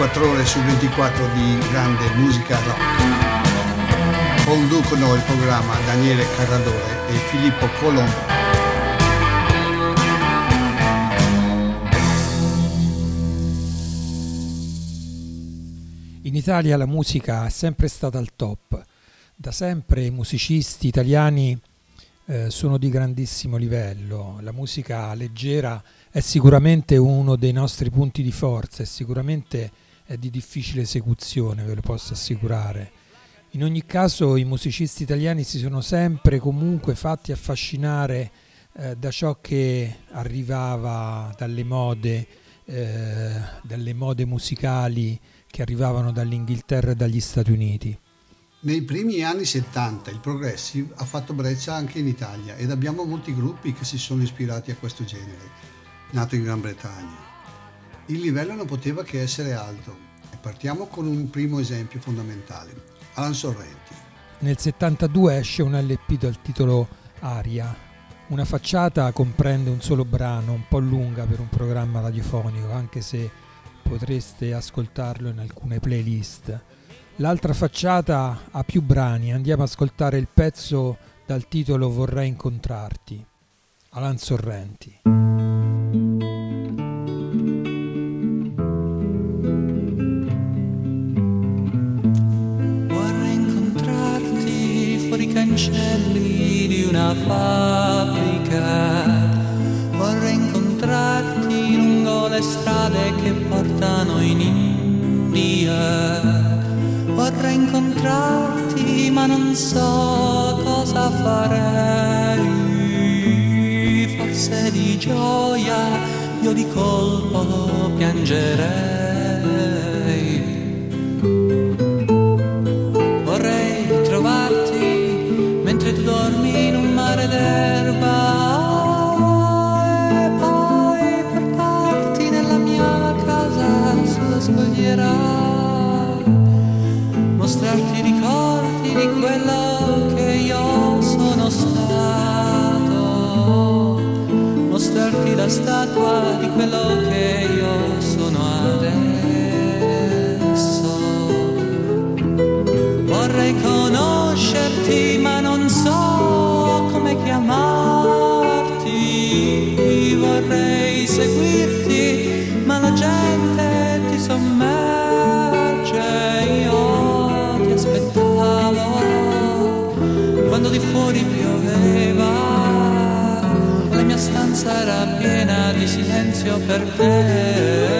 24 ore su 24 di grande musica rock. Conducono il programma Daniele Carradore e Filippo Colombo. In Italia la musica è sempre stata al top. Da sempre i musicisti italiani eh, sono di grandissimo livello. La musica leggera è sicuramente uno dei nostri punti di forza e sicuramente è di difficile esecuzione, ve lo posso assicurare. In ogni caso i musicisti italiani si sono sempre comunque fatti affascinare eh, da ciò che arrivava dalle mode, eh, dalle mode musicali che arrivavano dall'Inghilterra e dagli Stati Uniti. Nei primi anni 70 il progressive ha fatto breccia anche in Italia ed abbiamo molti gruppi che si sono ispirati a questo genere, nato in Gran Bretagna. Il livello non poteva che essere alto e partiamo con un primo esempio fondamentale, Alan Sorrenti. Nel 72 esce un LP dal titolo Aria. Una facciata comprende un solo brano, un po' lunga per un programma radiofonico, anche se potreste ascoltarlo in alcune playlist. L'altra facciata ha più brani, andiamo ad ascoltare il pezzo dal titolo Vorrei incontrarti. Alan Sorrenti. Una fabbrica. Vorrei incontrarti lungo le strade che portano in India. Vorrei incontrarti ma non so cosa farei. Forse di gioia io di colpo piangerei. D'erba e poi portarti nella mia casa sulla scogliera, mostrarti ricordi di quello che io sono stato, mostrarti la statua di quello che quando di fuori pioveva. La mia stanza era piena di silenzio per te.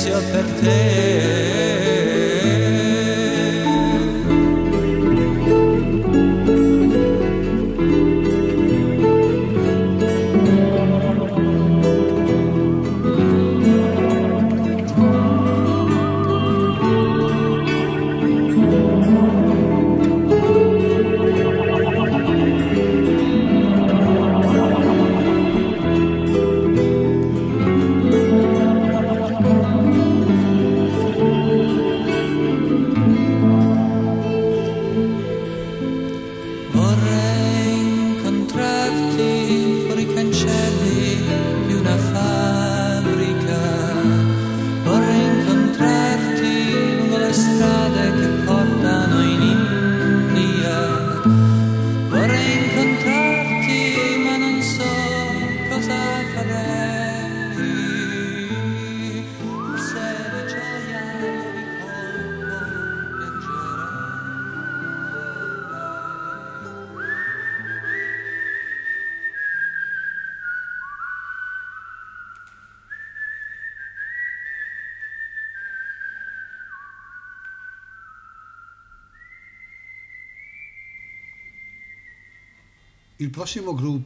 Di silenzio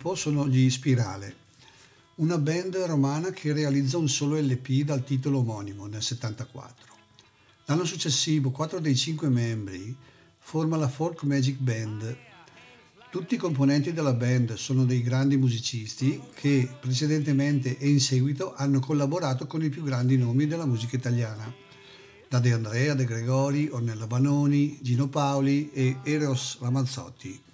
gruppo sono gli Spirale, una band romana che realizza un solo LP dal titolo omonimo nel 74. L'anno successivo, quattro dei cinque membri forma la Folk Magic Band. Tutti i componenti della band sono dei grandi musicisti che precedentemente e in seguito hanno collaborato con i più grandi nomi della musica italiana, da De Andrea, De Gregori, Ornella Banoni, Gino Paoli e Eros Ramazzotti.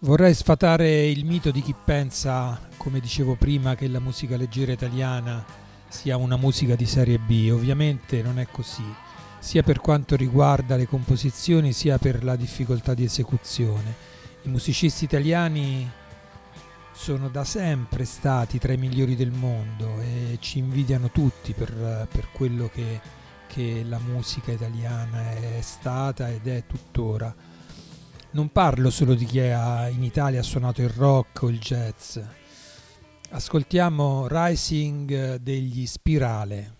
Vorrei sfatare il mito di chi pensa, come dicevo prima, che la musica leggera italiana sia una musica di serie B. Ovviamente non è così, sia per quanto riguarda le composizioni, sia per la difficoltà di esecuzione. I musicisti italiani sono da sempre stati tra i migliori del mondo e ci invidiano tutti per, per quello che, che la musica italiana è stata ed è tuttora non parlo solo di chi ha, in Italia ha suonato il rock o il jazz. Ascoltiamo Rising degli Spirale.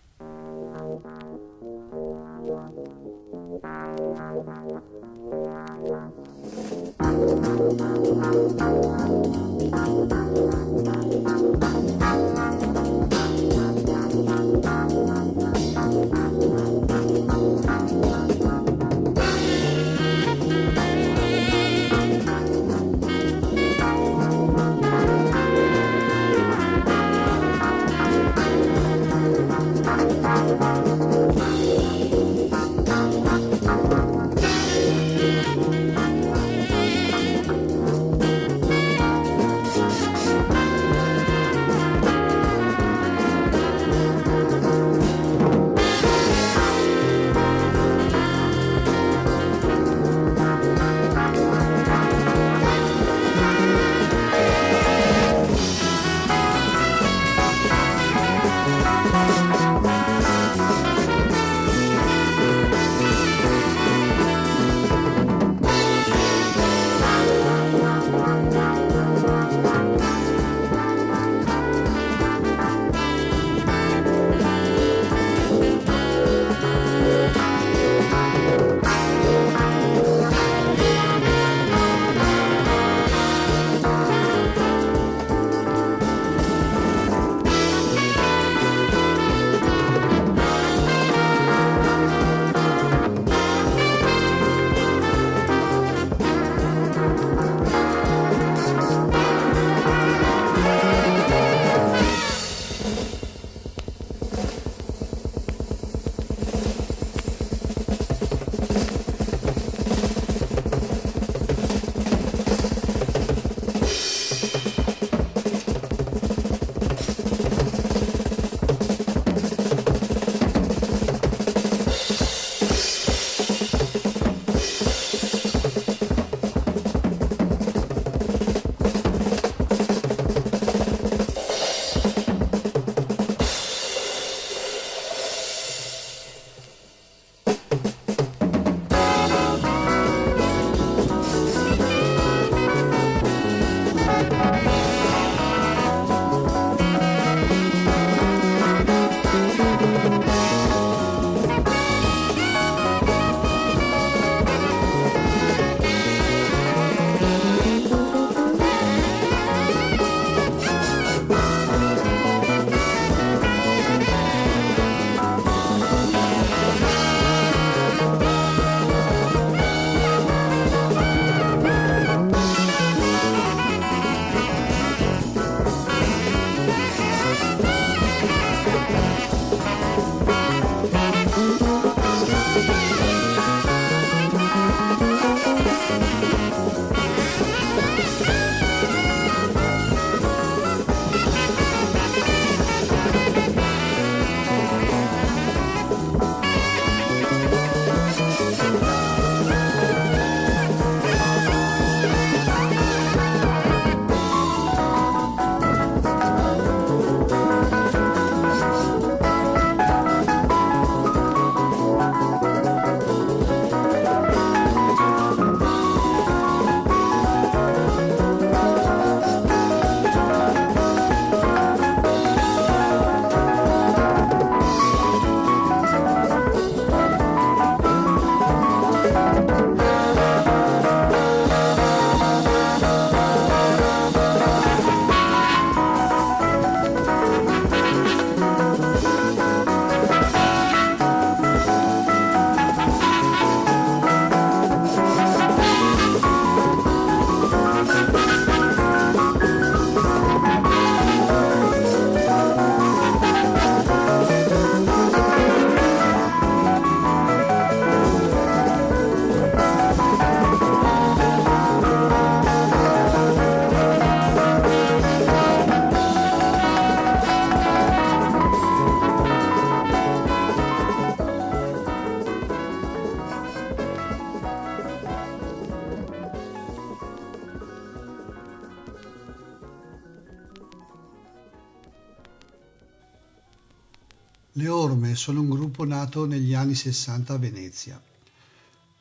Gruppo nato negli anni 60 a Venezia.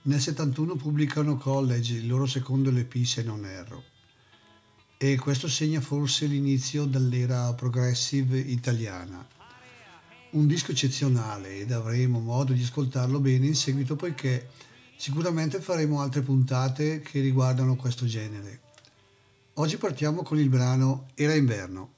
Nel 71 pubblicano College, il loro secondo LP se non erro. E questo segna forse l'inizio dell'era progressive italiana. Un disco eccezionale ed avremo modo di ascoltarlo bene in seguito poiché sicuramente faremo altre puntate che riguardano questo genere. Oggi partiamo con il brano Era inverno.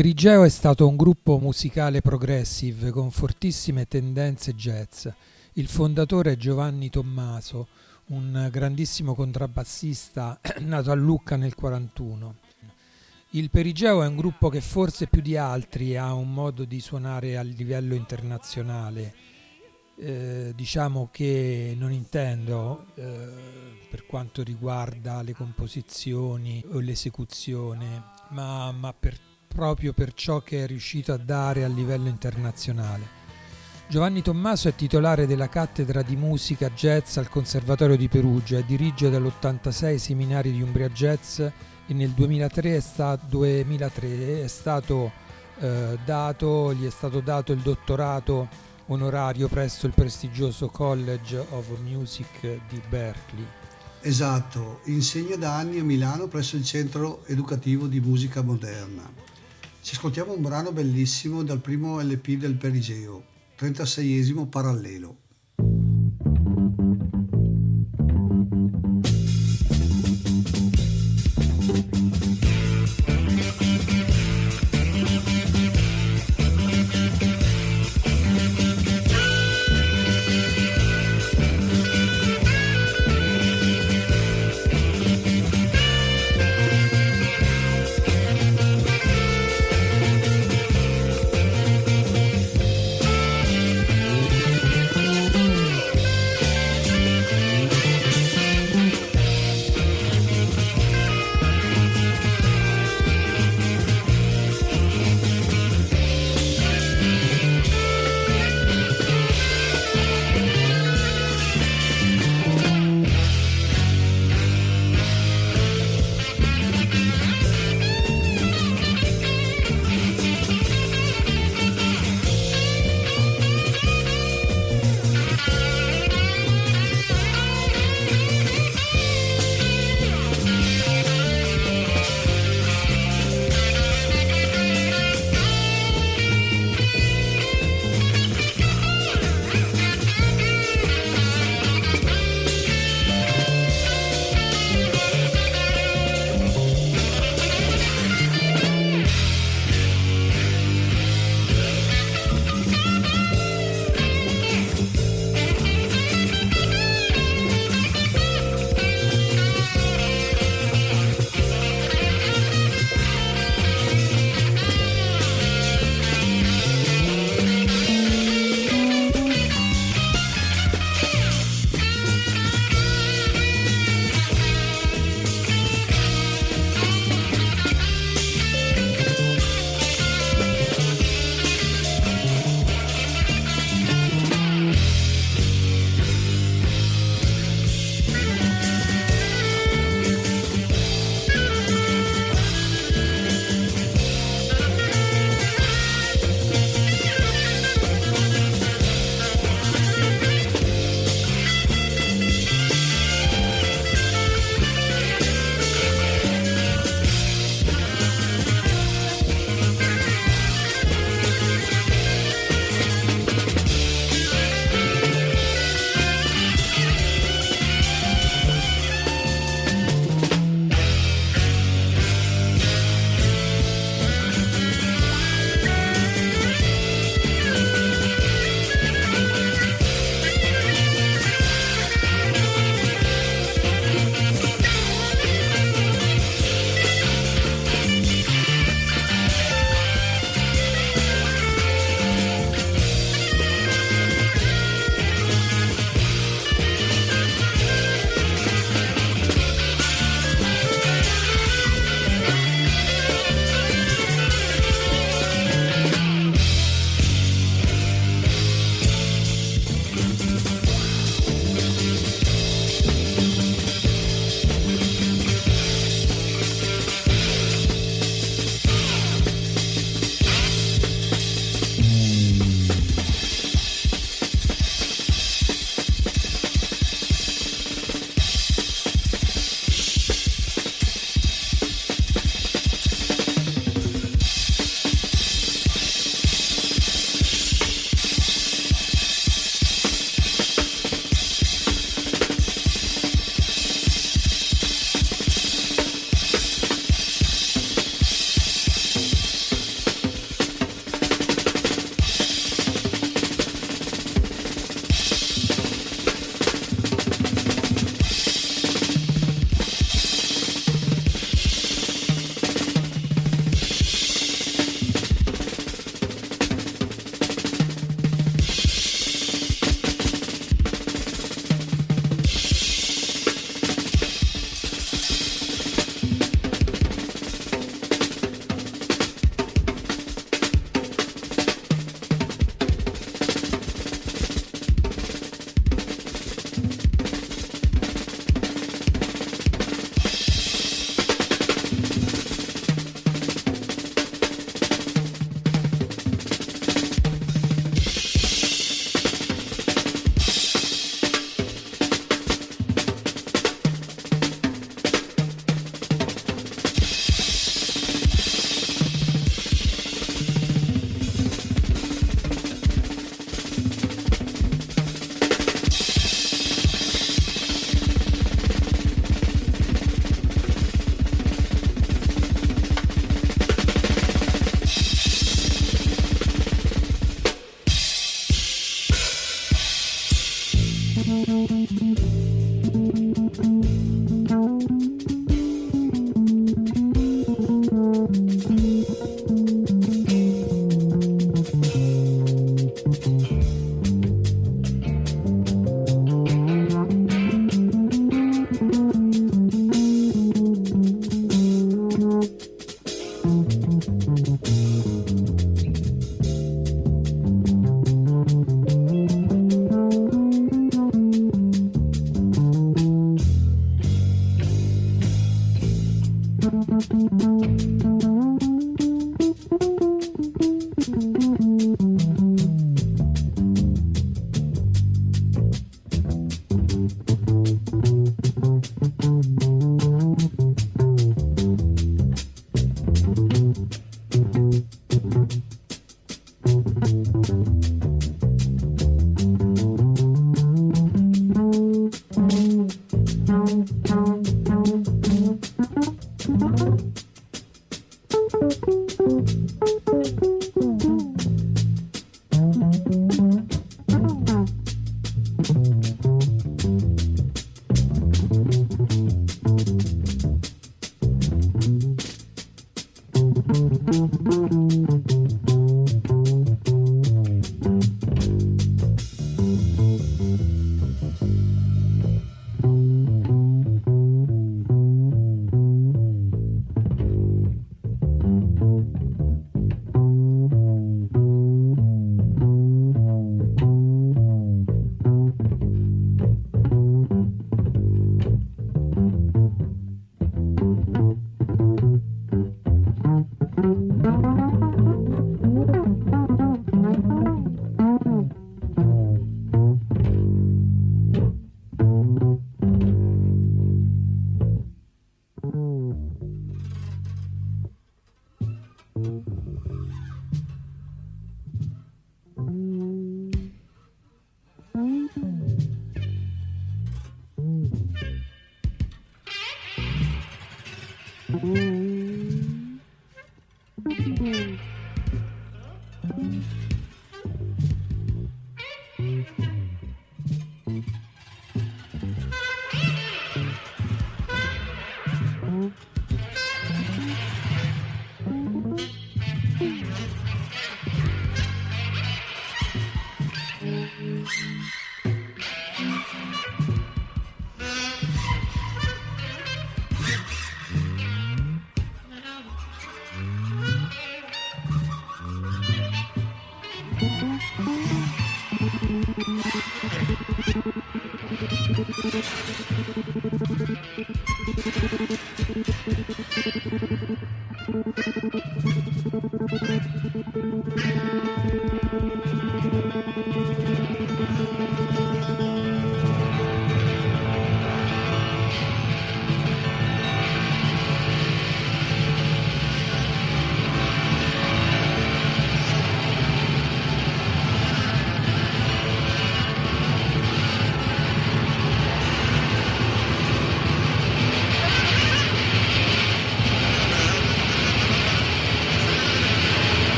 Perigeo è stato un gruppo musicale progressive con fortissime tendenze jazz. Il fondatore è Giovanni Tommaso, un grandissimo contrabbassista nato a Lucca nel 1941. Il Perigeo è un gruppo che forse più di altri ha un modo di suonare a livello internazionale. Eh, diciamo che non intendo eh, per quanto riguarda le composizioni o l'esecuzione, ma, ma per, proprio per ciò che è riuscito a dare a livello internazionale. Giovanni Tommaso è titolare della cattedra di musica jazz al Conservatorio di Perugia e dirige dall'86 seminari di Umbria Jazz e nel 2003 è stato, 2003 è stato eh, dato, gli è stato dato il dottorato onorario presso il prestigioso College of Music di Berkeley. Esatto, insegna da anni a Milano presso il Centro Educativo di Musica Moderna. Ci ascoltiamo un brano bellissimo dal primo LP del Perigeo, 36esimo parallelo.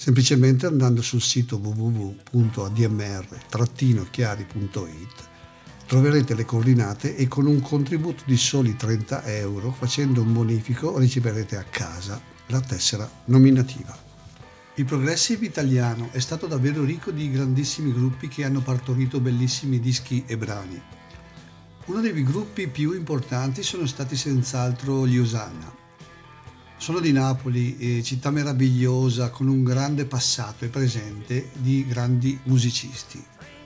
Semplicemente andando sul sito www.admr-chiari.it troverete le coordinate e con un contributo di soli 30 euro facendo un bonifico riceverete a casa la tessera nominativa. Il progressive italiano è stato davvero ricco di grandissimi gruppi che hanno partorito bellissimi dischi e brani. Uno dei gruppi più importanti sono stati senz'altro gli Osanna. Sono di Napoli, città meravigliosa con un grande passato e presente di grandi musicisti.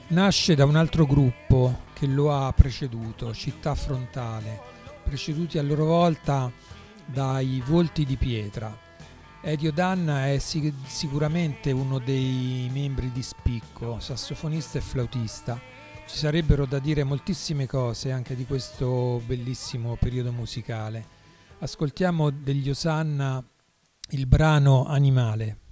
Nasce da un altro gruppo che lo ha preceduto, Città Frontale, preceduti a loro volta dai Volti di Pietra. Edio Danna è sic- sicuramente uno dei membri di spicco, sassofonista e flautista. Ci sarebbero da dire moltissime cose anche di questo bellissimo periodo musicale. Ascoltiamo degli Osanna il brano Animale.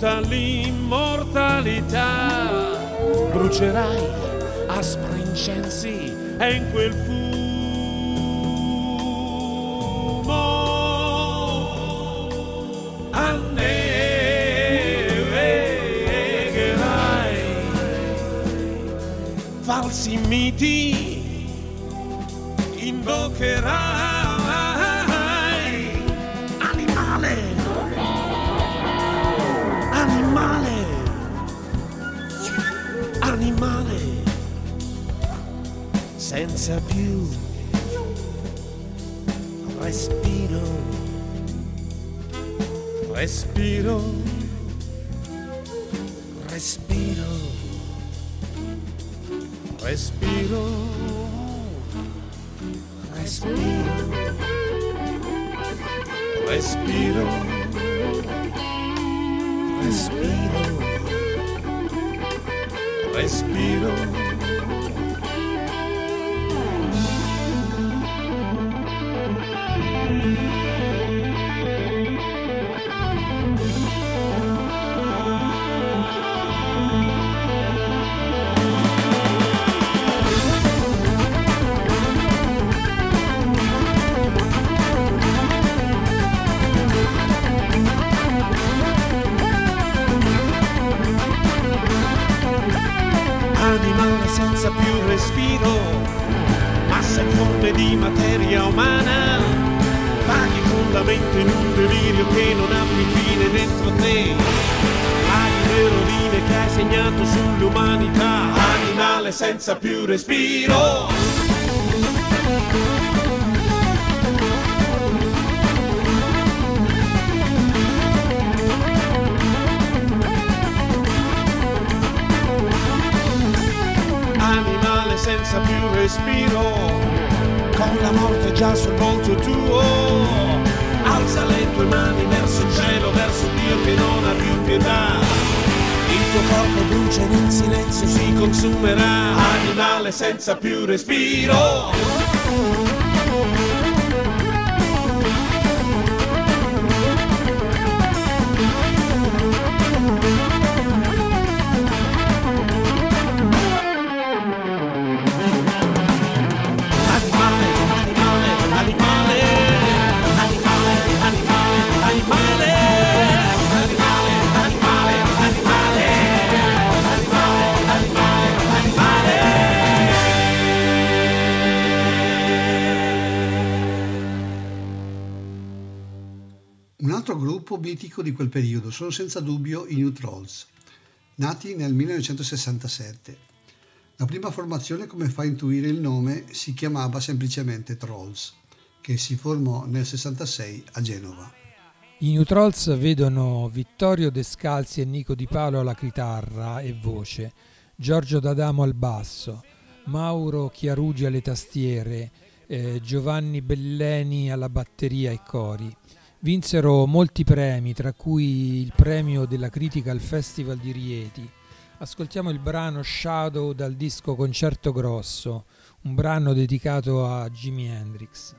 Muta l'immortalità. Brucerai aspri incensi e in quel fumo annegherai falsi miti senza più respiro, respiro, respiro, respiro, respiro, respiro, respiro, respiro. senza più respiro, massa in forme di materia umana, vaghi con in un delirio che non ha più fine dentro te, hai le rovine che hai segnato sull'umanità, animale senza più respiro. Senza più respiro, con la morte già sul volto tuo. Alza le tue mani verso il cielo, verso Dio che non ha più pietà. Il tuo corpo brucia e nel silenzio si consumerà. Animale senza più respiro. Mitico di quel periodo sono senza dubbio i New Trolls, nati nel 1967. La prima formazione, come fa a intuire il nome, si chiamava semplicemente Trolls, che si formò nel 66 a Genova. I New Trolls vedono Vittorio Descalzi e Nico Di Paolo alla chitarra e voce, Giorgio D'Adamo al basso, Mauro Chiarugi alle tastiere, eh, Giovanni Belleni alla batteria e cori. Vinsero molti premi, tra cui il premio della critica al Festival di Rieti. Ascoltiamo il brano Shadow dal disco Concerto Grosso, un brano dedicato a Jimi Hendrix.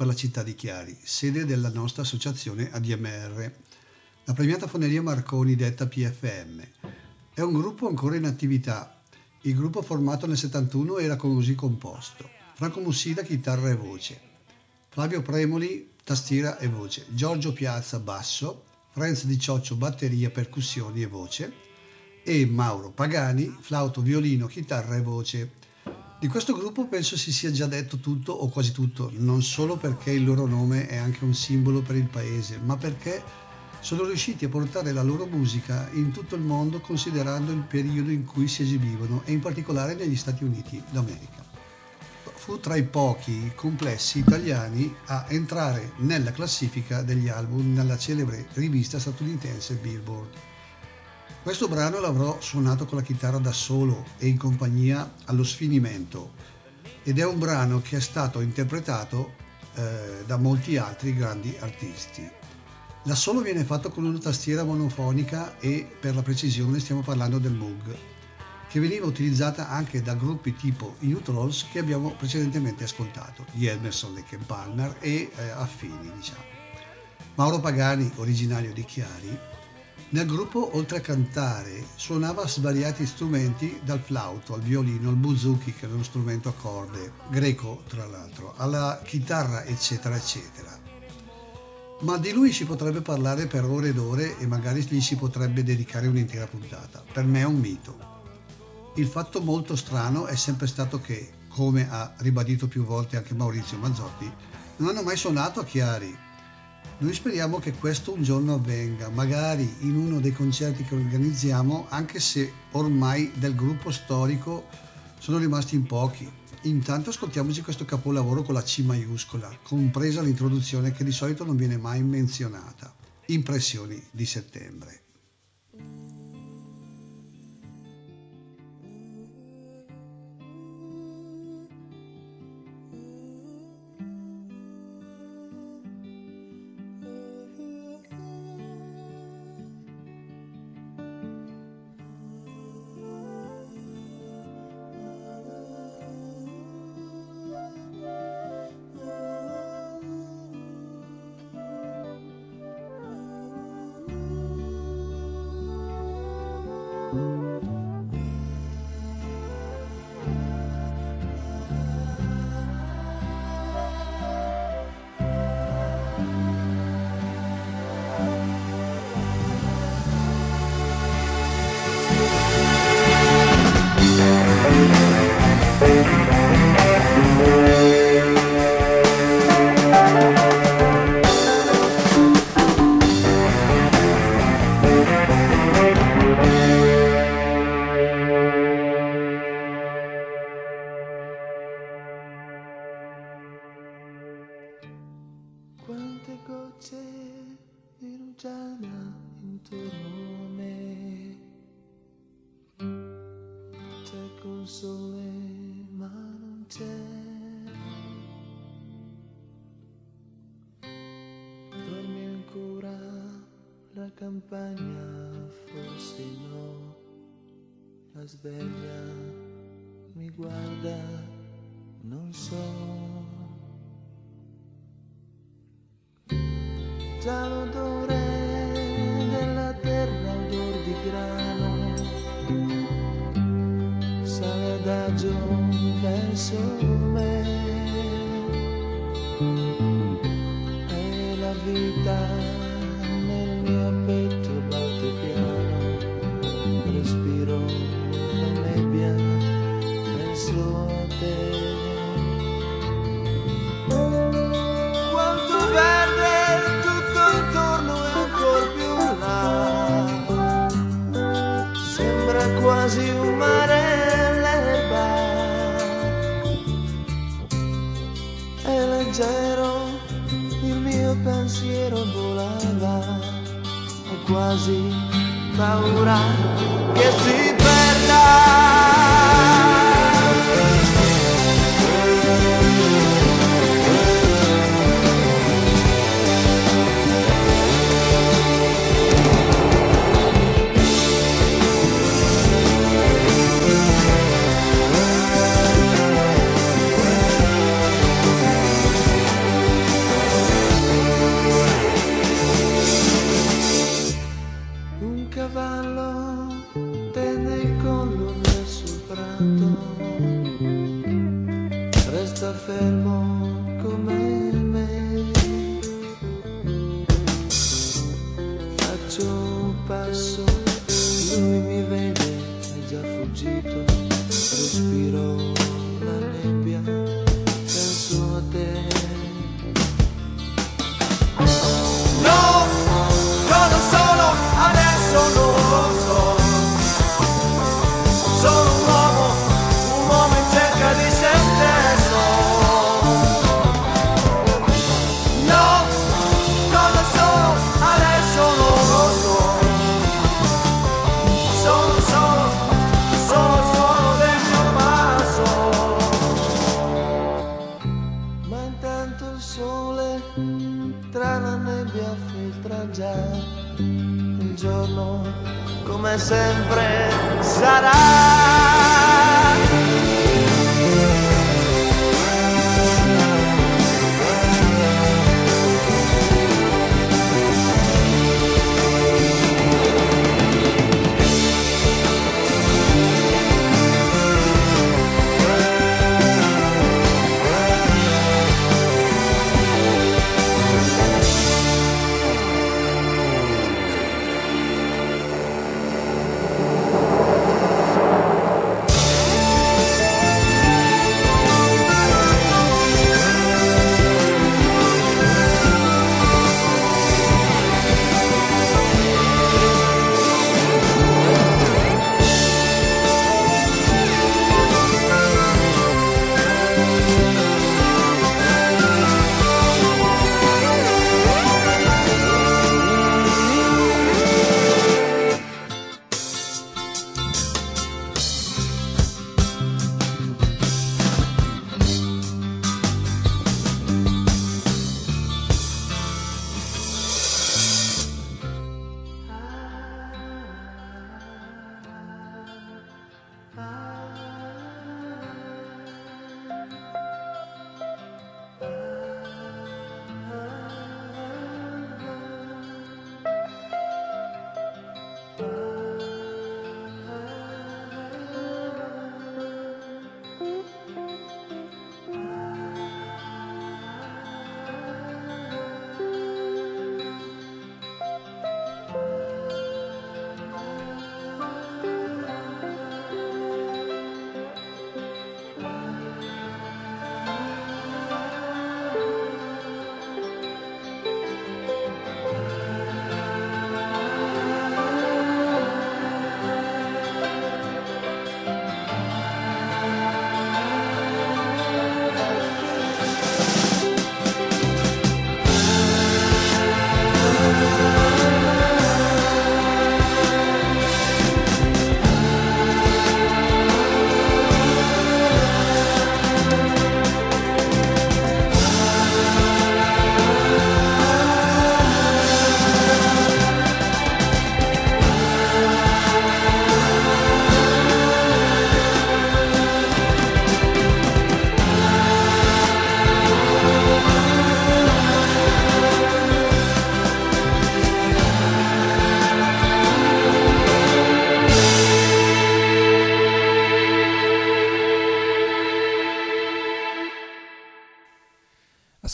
Per la città di Chiari, sede della nostra associazione ADMR, la premiata Foneria Marconi detta PFM. È un gruppo ancora in attività. Il gruppo formato nel 71 era così composto. Franco Mussida chitarra e voce, Flavio Premoli tastiera e voce, Giorgio Piazza basso, Franz Di Cioccio batteria, percussioni e voce e Mauro Pagani flauto, violino, chitarra e voce. Di questo gruppo penso si sia già detto tutto o quasi tutto, non solo perché il loro nome è anche un simbolo per il paese, ma perché sono riusciti a portare la loro musica in tutto il mondo considerando il periodo in cui si esibivano e in particolare negli Stati Uniti d'America. Fu tra i pochi complessi italiani a entrare nella classifica degli album nella celebre rivista statunitense Billboard. Questo brano l'avrò suonato con la chitarra da solo e in compagnia allo sfinimento ed è un brano che è stato interpretato eh, da molti altri grandi artisti. L'assolo viene fatto con una tastiera monofonica e per la precisione stiamo parlando del Moog, che veniva utilizzata anche da gruppi tipo i New Trolls che abbiamo precedentemente ascoltato, gli Emerson, Lake Palmer e eh, affini diciamo. Mauro Pagani, originario di Chiari, nel gruppo, oltre a cantare, suonava svariati strumenti, dal flauto al violino, al buzuki, che è uno strumento a corde, greco tra l'altro, alla chitarra, eccetera, eccetera. Ma di lui si potrebbe parlare per ore ed ore e magari gli si potrebbe dedicare un'intera puntata. Per me è un mito. Il fatto molto strano è sempre stato che, come ha ribadito più volte anche Maurizio Mazzotti, non hanno mai suonato a Chiari, noi speriamo che questo un giorno avvenga, magari in uno dei concerti che organizziamo, anche se ormai del gruppo storico sono rimasti in pochi. Intanto ascoltiamoci questo capolavoro con la C maiuscola, compresa l'introduzione che di solito non viene mai menzionata. Impressioni di settembre. La campagna, forse no. La sveglia mi guarda, non so. Già l'odore della terra, odor di grano, sale adagio verso quasi paura che si perda. enfermo.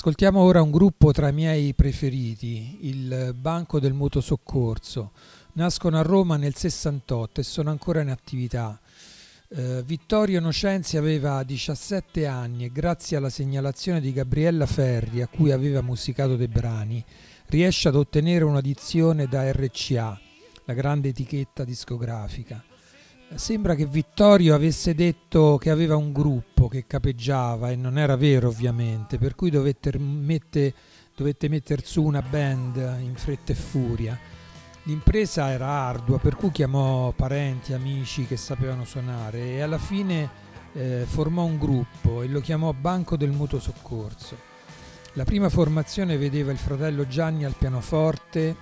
Ascoltiamo ora un gruppo tra i miei preferiti, il Banco del Mutuo Soccorso. Nascono a Roma nel 68 e sono ancora in attività. Eh, Vittorio Nocenzi aveva 17 anni e grazie alla segnalazione di Gabriella Ferri, a cui aveva musicato dei brani, riesce ad ottenere un'audizione da RCA, la grande etichetta discografica. Sembra che Vittorio avesse detto che aveva un gruppo che capeggiava e non era vero ovviamente, per cui dovette, mette, dovette metter su una band in fretta e furia. L'impresa era ardua, per cui chiamò parenti, amici che sapevano suonare e alla fine eh, formò un gruppo e lo chiamò Banco del Mutuo Soccorso. La prima formazione vedeva il fratello Gianni al pianoforte,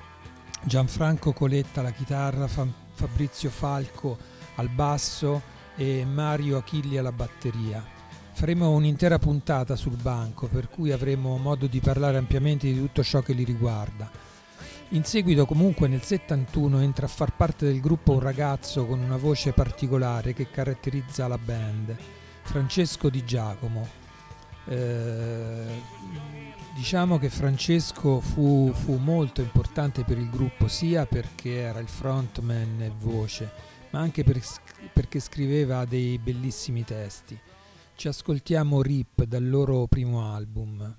Gianfranco Coletta alla chitarra, Fa- Fabrizio Falco al basso e Mario Achilli alla batteria. Faremo un'intera puntata sul banco, per cui avremo modo di parlare ampiamente di tutto ciò che li riguarda. In seguito comunque nel 71 entra a far parte del gruppo un ragazzo con una voce particolare che caratterizza la band, Francesco Di Giacomo. Eh, diciamo che Francesco fu, fu, molto importante per il gruppo sia perché era il frontman e voce, ma anche per, perché scriveva dei bellissimi testi. Ci ascoltiamo Rip dal loro primo album.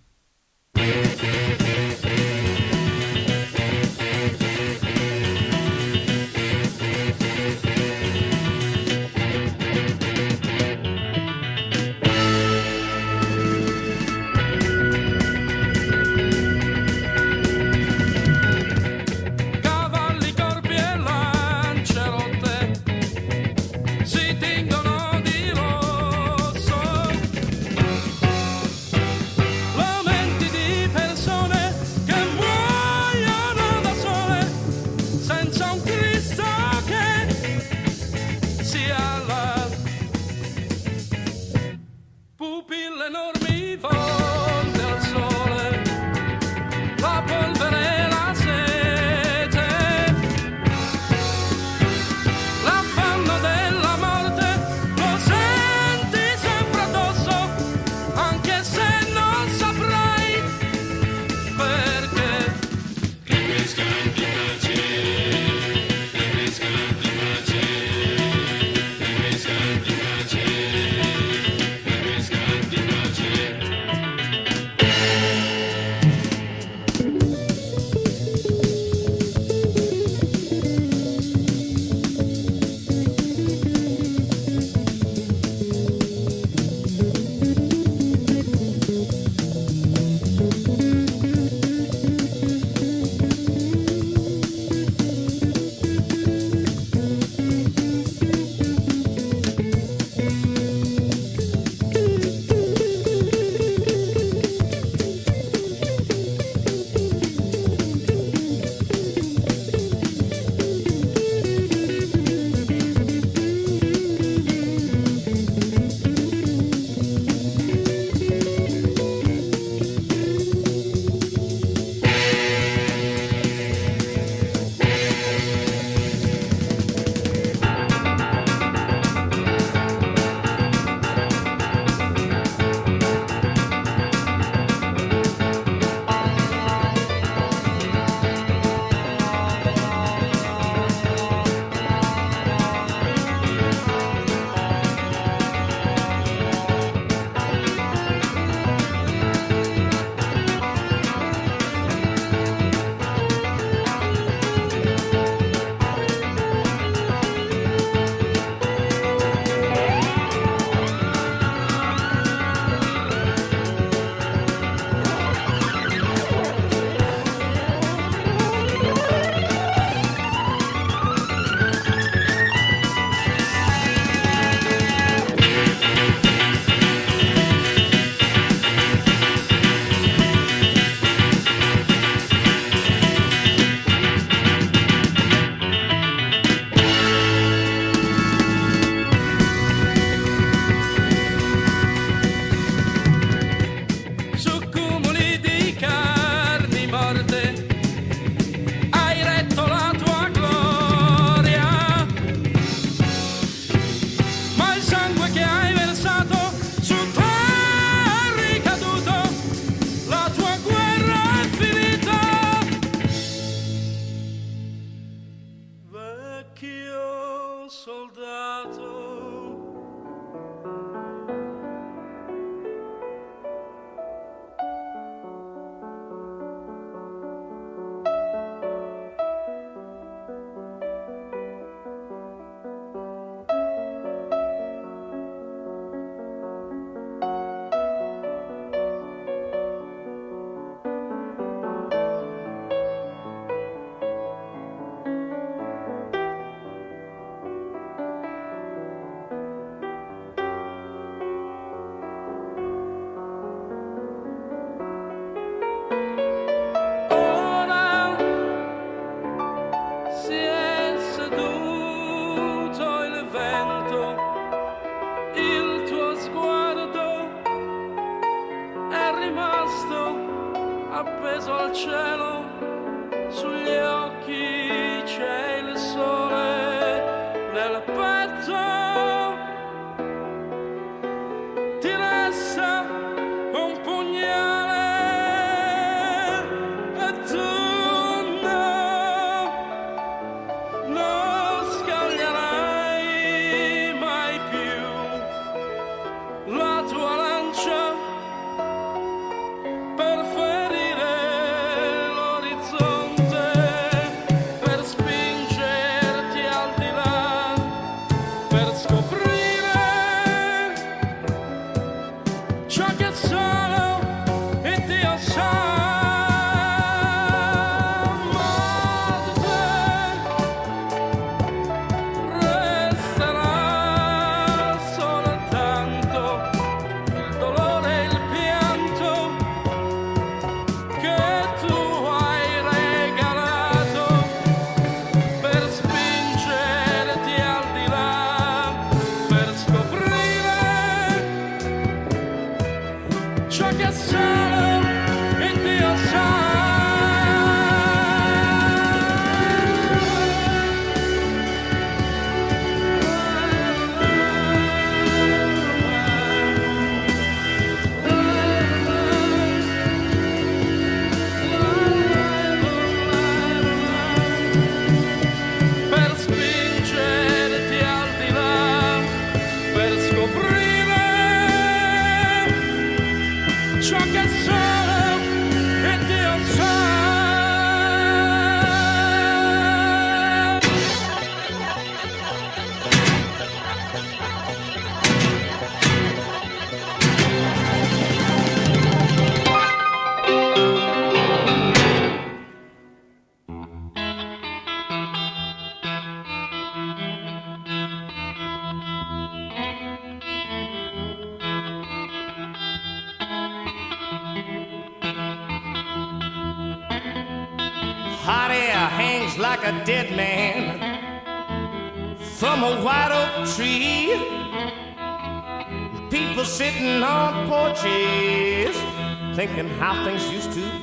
How things used to